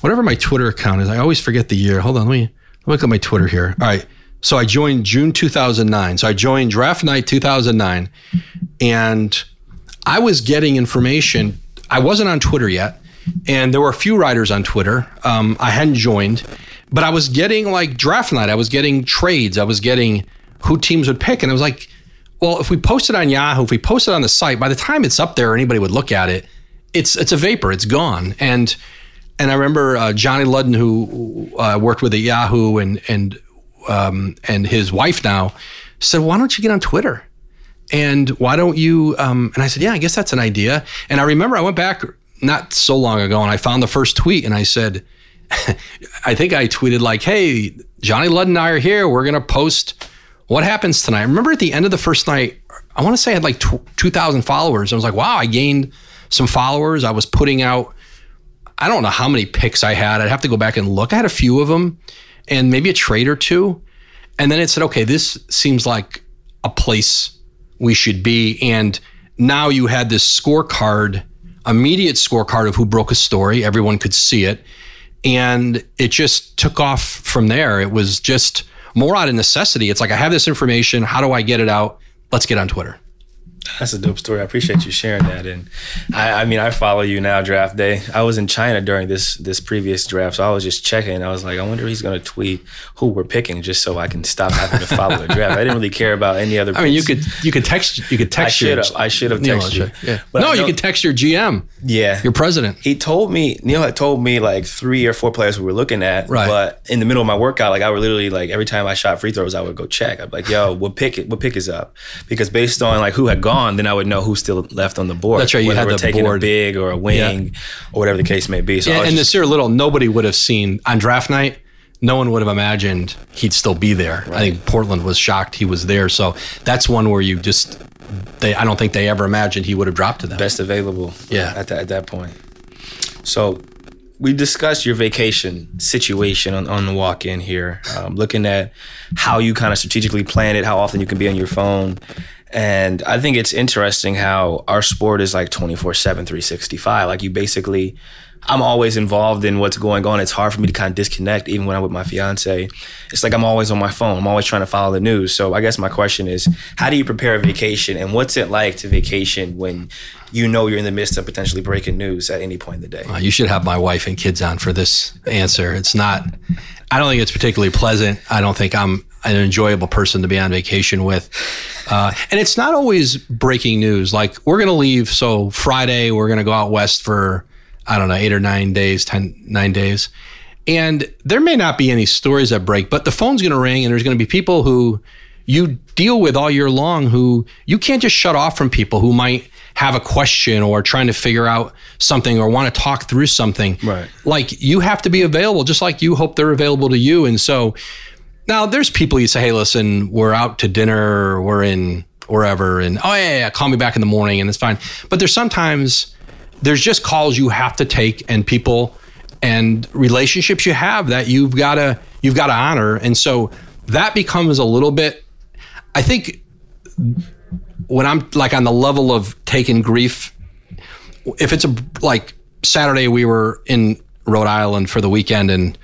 whatever my Twitter account is. I always forget the year. Hold on, let me look at my Twitter here. All right. So I joined June 2009. So I joined draft night 2009. And I was getting information. I wasn't on Twitter yet. And there were a few writers on Twitter. Um, I hadn't joined but I was getting like draft night. I was getting trades. I was getting who teams would pick. And I was like, well, if we post it on Yahoo, if we post it on the site, by the time it's up there, anybody would look at it. It's it's a vapor. It's gone. And and I remember uh, Johnny Ludden, who uh, worked with at Yahoo, and and um, and his wife now said, why don't you get on Twitter? And why don't you? Um, and I said, yeah, I guess that's an idea. And I remember I went back not so long ago, and I found the first tweet, and I said I think I tweeted like, "Hey, Johnny Ludd and I are here. We're gonna post what happens tonight." I Remember at the end of the first night, I want to say I had like two thousand followers. I was like, "Wow, I gained some followers." I was putting out. I don't know how many picks I had. I'd have to go back and look. I had a few of them, and maybe a trade or two. And then it said, "Okay, this seems like a place we should be." And now you had this scorecard, immediate scorecard of who broke a story. Everyone could see it and it just took off from there. It was just more out of necessity. It's like, I have this information. How do I get it out? Let's get on Twitter. That's a dope story. I appreciate you sharing that. And I, I, mean, I follow you now, draft day. I was in China during this this previous draft, so I was just checking. I was like, I wonder if he's going to tweet who we're picking, just so I can stop having to follow the draft. I didn't really care about any other. I mean, you could you could text you could text. I should have. I should have texted you. Yeah. But no, you could text your GM. Yeah, your president. He told me Neil had told me like three or four players we were looking at. Right. But in the middle of my workout, like I would literally like every time I shot free throws, I would go check. I'd be like, Yo, what pick? It? What pick is up? Because based on like who had gone, then I would know who's still left on the board. That's right. You had the taking board. a big or a wing yeah. or whatever the case may be. So yeah, and just, Little, nobody would have seen on draft night. No one would have imagined he'd still be there. Right. I think Portland was shocked he was there. So that's one where you just they. I don't think they ever imagined he would have dropped to them. Best available. Yeah. At that at that point. So we discussed your vacation situation on, on the walk in here, um, looking at how you kind of strategically plan it, how often you can be on your phone, and I think it's interesting how our sport is like 24 7, 365. Like you basically, I'm always involved in what's going on. It's hard for me to kind of disconnect, even when I'm with my fiance. It's like I'm always on my phone. I'm always trying to follow the news. So I guess my question is, how do you prepare a vacation, and what's it like to vacation when you know you're in the midst of potentially breaking news at any point in the day? Uh, you should have my wife and kids on for this answer. It's not. I don't think it's particularly pleasant. I don't think I'm an enjoyable person to be on vacation with. Uh, and it's not always breaking news. Like we're going to leave. So Friday, we're going to go out west for, I don't know, eight or nine days, ten, nine days. And there may not be any stories that break, but the phone's going to ring and there's going to be people who you deal with all year long who you can't just shut off from people who might have a question or trying to figure out something or want to talk through something. Right. Like you have to be available just like you hope they're available to you. And so now, there's people you say, hey, listen, we're out to dinner, we're in wherever, and oh, yeah, yeah, call me back in the morning, and it's fine. But there's sometimes, there's just calls you have to take, and people and relationships you have that you've got to you've got to honor and so that becomes a little bit i think when i'm like on the level of taking grief if it's a like saturday we were in rhode island for the weekend and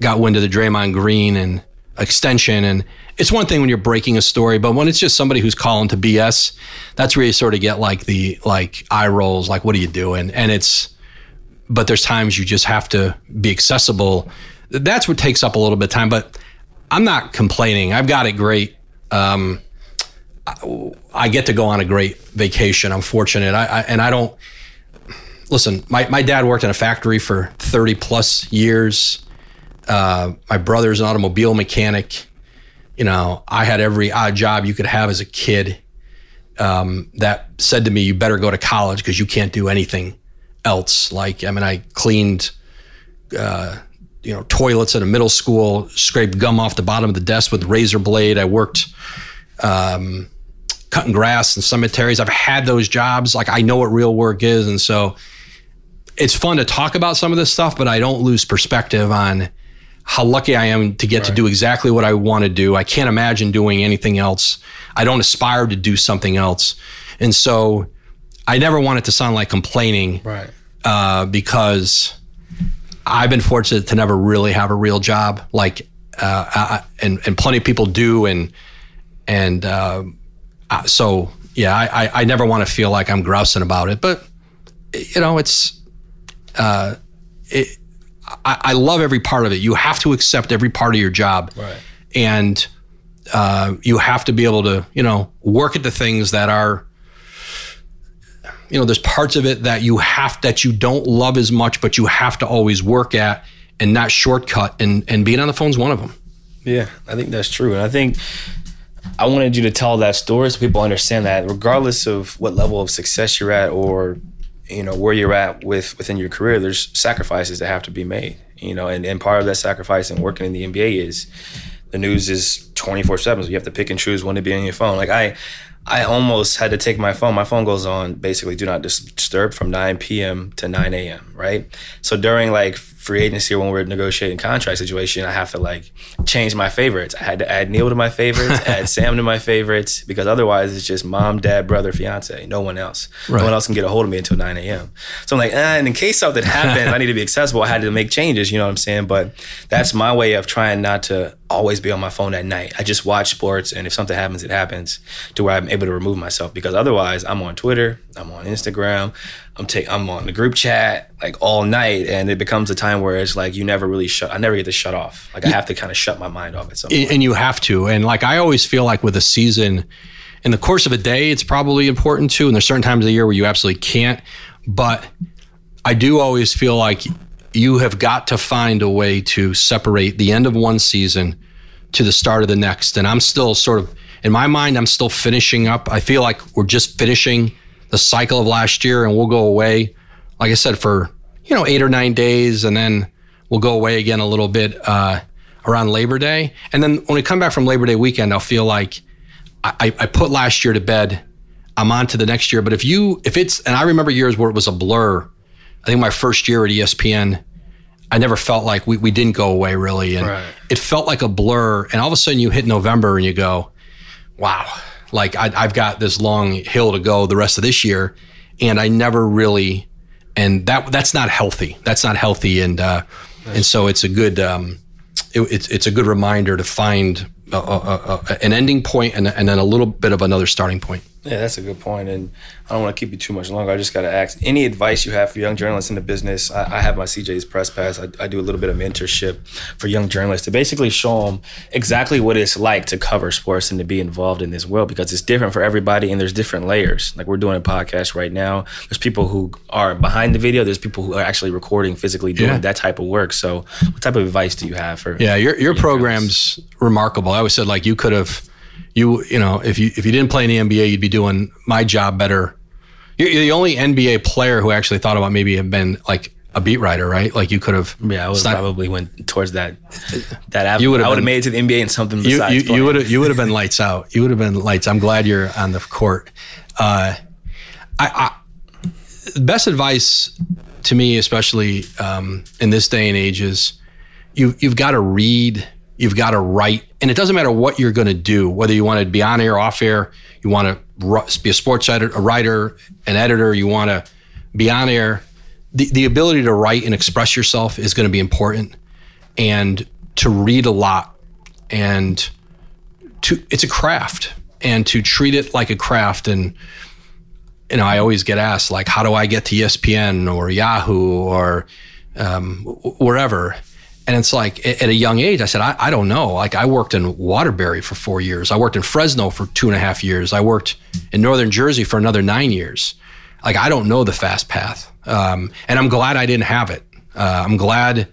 got wind of the Draymond Green and extension. And it's one thing when you're breaking a story, but when it's just somebody who's calling to BS, that's where you sort of get like the like eye rolls, like, what are you doing? And it's, but there's times you just have to be accessible. That's what takes up a little bit of time, but I'm not complaining. I've got it great. Um, I get to go on a great vacation. I'm fortunate. I, I, and I don't listen. My, my dad worked in a factory for 30 plus years. Uh, my brother's an automobile mechanic. You know, I had every odd job you could have as a kid. um, that said to me, "You better go to college because you can't do anything else." Like, I mean, I cleaned, uh, you know, toilets at a middle school, scraped gum off the bottom of the desk with razor blade. I worked um, cutting grass in cemeteries. I've had those jobs. Like, I know what real work is, and so it's fun to talk about some of this stuff, but I don't lose perspective on how lucky I am to get right. to do exactly what I want to do. I can't imagine doing anything else. I don't aspire to do something else. And so I never want it to sound like complaining. Right. Uh, because I've been fortunate to never really have a real job. Like, uh, I, and, and plenty of people do. And, and, uh, so yeah, I, I, I never want to feel like I'm grousing about it, but you know, it's, uh, it, I, I, love every part of it. You have to accept every part of your job, right. and uh, you have to be able to, you know, work at the things that are, you know, there's parts of it that you have that you don't love as much, but you have to always work at and not shortcut. And and being on the phone is one of them. Yeah, I think that's true, and I think. I wanted you to tell that story so people understand that regardless of what level of success you're at or you know where you're at with within your career there's sacrifices that have to be made you know and, and part of that sacrifice and working in the nba is the news is 24 7 so you have to pick and choose when to be on your phone. Like i i almost had to take my phone. My phone goes on basically do not disturb from 9 p.m to 9 a.m right? So during like free agency or when we're negotiating contract situation, I have to like change my favorites. I had to add Neil to my favorites, add Sam to my favorites, because otherwise it's just mom, dad, brother, fiance, no one else. Right. No one else can get a hold of me until 9 a.m. So I'm like, eh, and in case something happens, I need to be accessible. I had to make changes, you know what I'm saying? But that's my way of trying not to always be on my phone at night. I just watch sports, and if something happens, it happens to where I'm able to remove myself. Because otherwise, I'm on Twitter, I'm on Instagram, I'm take I'm on the group chat like all night, and it becomes a time where it's like you never really shut. I never get to shut off. Like I have to kind of shut my mind off at some point. And you have to. And like I always feel like with a season, in the course of a day, it's probably important too. And there's certain times of the year where you absolutely can't. But I do always feel like you have got to find a way to separate the end of one season to the start of the next. And I'm still sort of in my mind, I'm still finishing up. I feel like we're just finishing the cycle of last year and we'll go away, like I said, for, you know, eight or nine days and then we'll go away again a little bit uh, around Labor Day. And then when we come back from Labor Day weekend, I'll feel like I, I put last year to bed. I'm on to the next year. But if you, if it's, and I remember years where it was a blur. I think my first year at ESPN, I never felt like we, we didn't go away really. And right. it felt like a blur. And all of a sudden you hit November and you go, wow, like I, have got this long hill to go the rest of this year, and I never really, and that that's not healthy. That's not healthy, and uh, nice. and so it's a good um, it, it's it's a good reminder to find a, a, a, an ending point and, and then a little bit of another starting point. Yeah, that's a good point, and I don't want to keep you too much longer. I just got to ask any advice you have for young journalists in the business. I, I have my CJ's Press Pass. I, I, do a little bit of mentorship for young journalists to basically show them exactly what it's like to cover sports and to be involved in this world because it's different for everybody and there's different layers. Like we're doing a podcast right now. There's people who are behind the video. There's people who are actually recording, physically doing yeah. that type of work. So, what type of advice do you have for? Yeah, your your program's remarkable. I always said like you could have you you know if you if you didn't play in the NBA, you'd be doing my job better. You're, you're the only NBA player who actually thought about maybe have been like a beat writer, right? Like you could have. Yeah, I would probably went towards that. That avenue. You would have. I would have made it to the NBA and something besides. You, you would have. You would have been lights out. You would have been lights. I'm glad you're on the court. Uh, I, I, best advice to me, especially um, in this day and age, is you you've got to read You've got to write, and it doesn't matter what you're going to do, whether you want to be on air, off air, you want to be a sports a writer, an editor, you want to be on air. The, the ability to write and express yourself is going to be important, and to read a lot, and to it's a craft, and to treat it like a craft. And you know, I always get asked like, how do I get to ESPN or Yahoo or um, wherever? And it's like at a young age, I said, I, I, don't know. Like I worked in Waterbury for four years. I worked in Fresno for two and a half years. I worked in Northern Jersey for another nine years. Like I don't know the fast path. Um, and I'm glad I didn't have it. Uh, I'm glad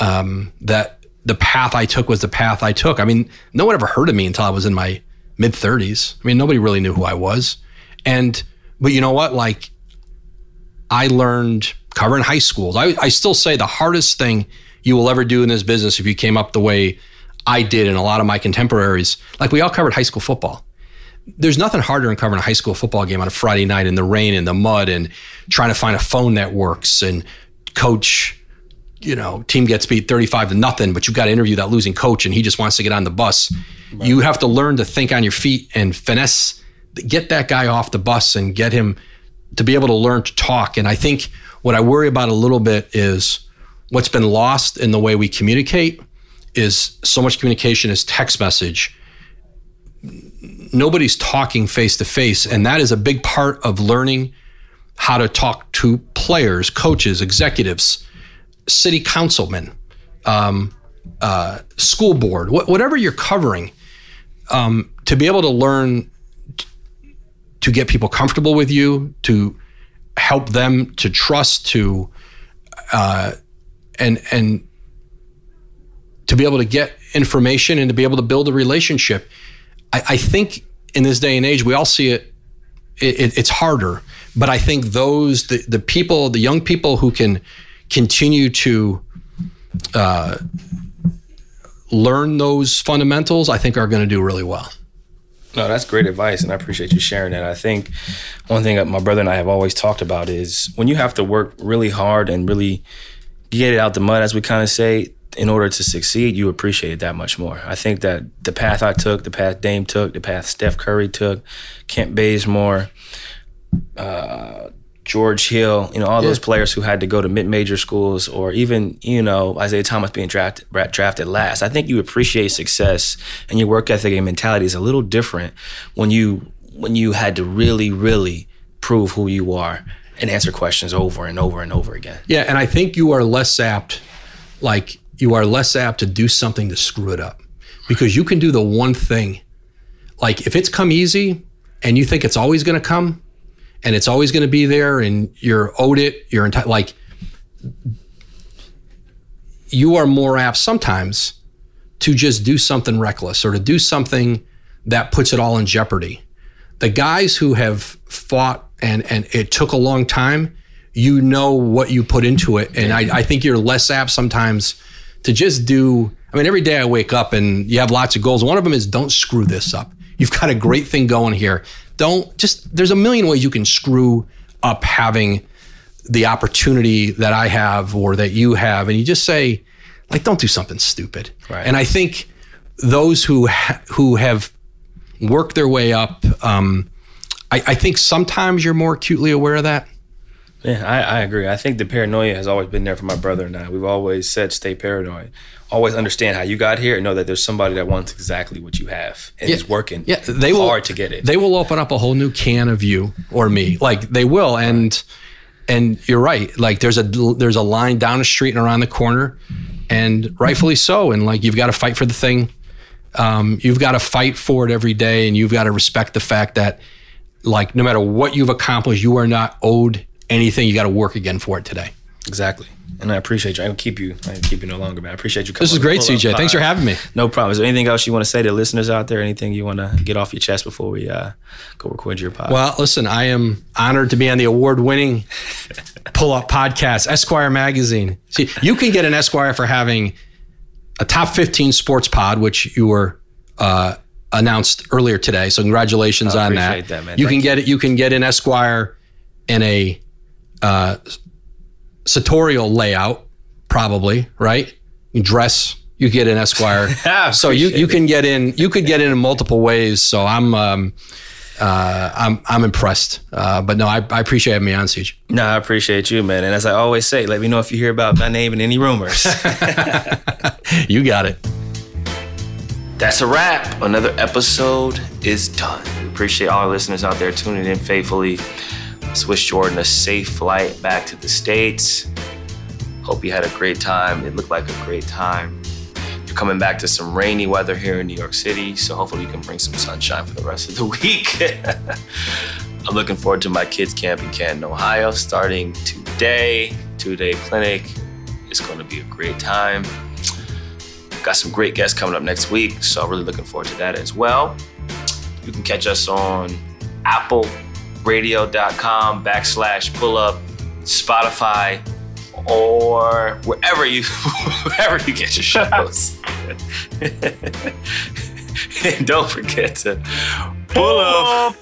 um, that the path I took was the path I took. I mean, no one ever heard of me until I was in my mid 30s. I mean, nobody really knew who I was. And, but you know what? Like, I learned covering high schools. I, I still say the hardest thing you will ever do in this business if you came up the way I did and a lot of my contemporaries, like we all covered high school football. There's nothing harder than covering a high school football game on a Friday night in the rain and the mud and trying to find a phone that works and coach, you know, team gets beat 35 to nothing, but you've got to interview that losing coach and he just wants to get on the bus. Right. You have to learn to think on your feet and finesse, get that guy off the bus and get him to be able to learn to talk. And I think what I worry about a little bit is what's been lost in the way we communicate is so much communication is text message. Nobody's talking face to face. And that is a big part of learning how to talk to players, coaches, executives, city councilmen, um, uh, school board, wh- whatever you're covering, um, to be able to learn t- to get people comfortable with you, to help them to trust, to uh, and and to be able to get information and to be able to build a relationship. I, I think in this day and age, we all see it, it, It's harder, but I think those the the people, the young people who can continue to uh, learn those fundamentals, I think are going to do really well. No, that's great advice, and I appreciate you sharing that. I think one thing that my brother and I have always talked about is when you have to work really hard and really get it out the mud, as we kind of say, in order to succeed, you appreciate it that much more. I think that the path I took, the path Dame took, the path Steph Curry took, Kent Bazemore, uh, George Hill, you know, all yeah. those players who had to go to mid-major schools, or even you know Isaiah Thomas being drafted drafted last. I think you appreciate success, and your work ethic and mentality is a little different when you when you had to really, really prove who you are and answer questions over and over and over again. Yeah, and I think you are less apt, like you are less apt to do something to screw it up because you can do the one thing. Like if it's come easy and you think it's always going to come and it's always going to be there and you're owed it, you're like you are more apt sometimes to just do something reckless or to do something that puts it all in jeopardy. The guys who have fought and and it took a long time, you know what you put into it. And I, I think you're less apt sometimes to just do. I mean, every day I wake up and you have lots of goals. One of them is don't screw this up. You've got a great thing going here. Don't just, there's a million ways you can screw up having the opportunity that I have or that you have. And you just say, like, don't do something stupid. Right. And I think those who, ha- who have worked their way up, um, I, I think sometimes you're more acutely aware of that. Yeah, I, I, agree. I think the paranoia has always been there for my brother and I. We've always said stay paranoid. Always understand how you got here and know that there's somebody that wants exactly what you have and yeah, is working yeah, they will, hard to get it. They will open up a whole new can of you or me. Like they will. And and you're right. Like there's a there's a line down the street and around the corner, and rightfully so. And like you've got to fight for the thing. Um, you've got to fight for it every day, and you've got to respect the fact that like no matter what you've accomplished, you are not owed anything. You got to work again for it today. Exactly. And I appreciate you. I will keep you. I will keep you no longer, man. I appreciate you. Coming this is great, CJ. Thanks for having me. No problem. Is there anything else you want to say to listeners out there? Anything you want to get off your chest before we uh, go record your podcast? Well, listen, I am honored to be on the award-winning Pull Up Podcast, Esquire Magazine. See, you can get an Esquire for having a top 15 sports pod, which you were uh, announced earlier today. So congratulations on that. that you Thank can get it. You can get an Esquire in a uh, sartorial layout, probably right. You dress. You get an Esquire. so you you can get in. You could get in in multiple ways. So I'm. Um, uh, I'm I'm impressed. Uh, but no, I, I appreciate me on CJ. No, I appreciate you, man. And as I always say, let me know if you hear about my name and any rumors. you got it. That's a wrap. Another episode is done. Appreciate all our listeners out there tuning in faithfully. Let's wish Jordan a safe flight back to the States. Hope you had a great time. It looked like a great time. You're coming back to some rainy weather here in New York City, so hopefully you can bring some sunshine for the rest of the week. I'm looking forward to my kids' camp in Canton, Ohio, starting today. Two day clinic. It's going to be a great time. Got some great guests coming up next week, so really looking forward to that as well. You can catch us on appleradio.com backslash pull up, Spotify, or wherever you wherever you get your shows. and don't forget to pull up.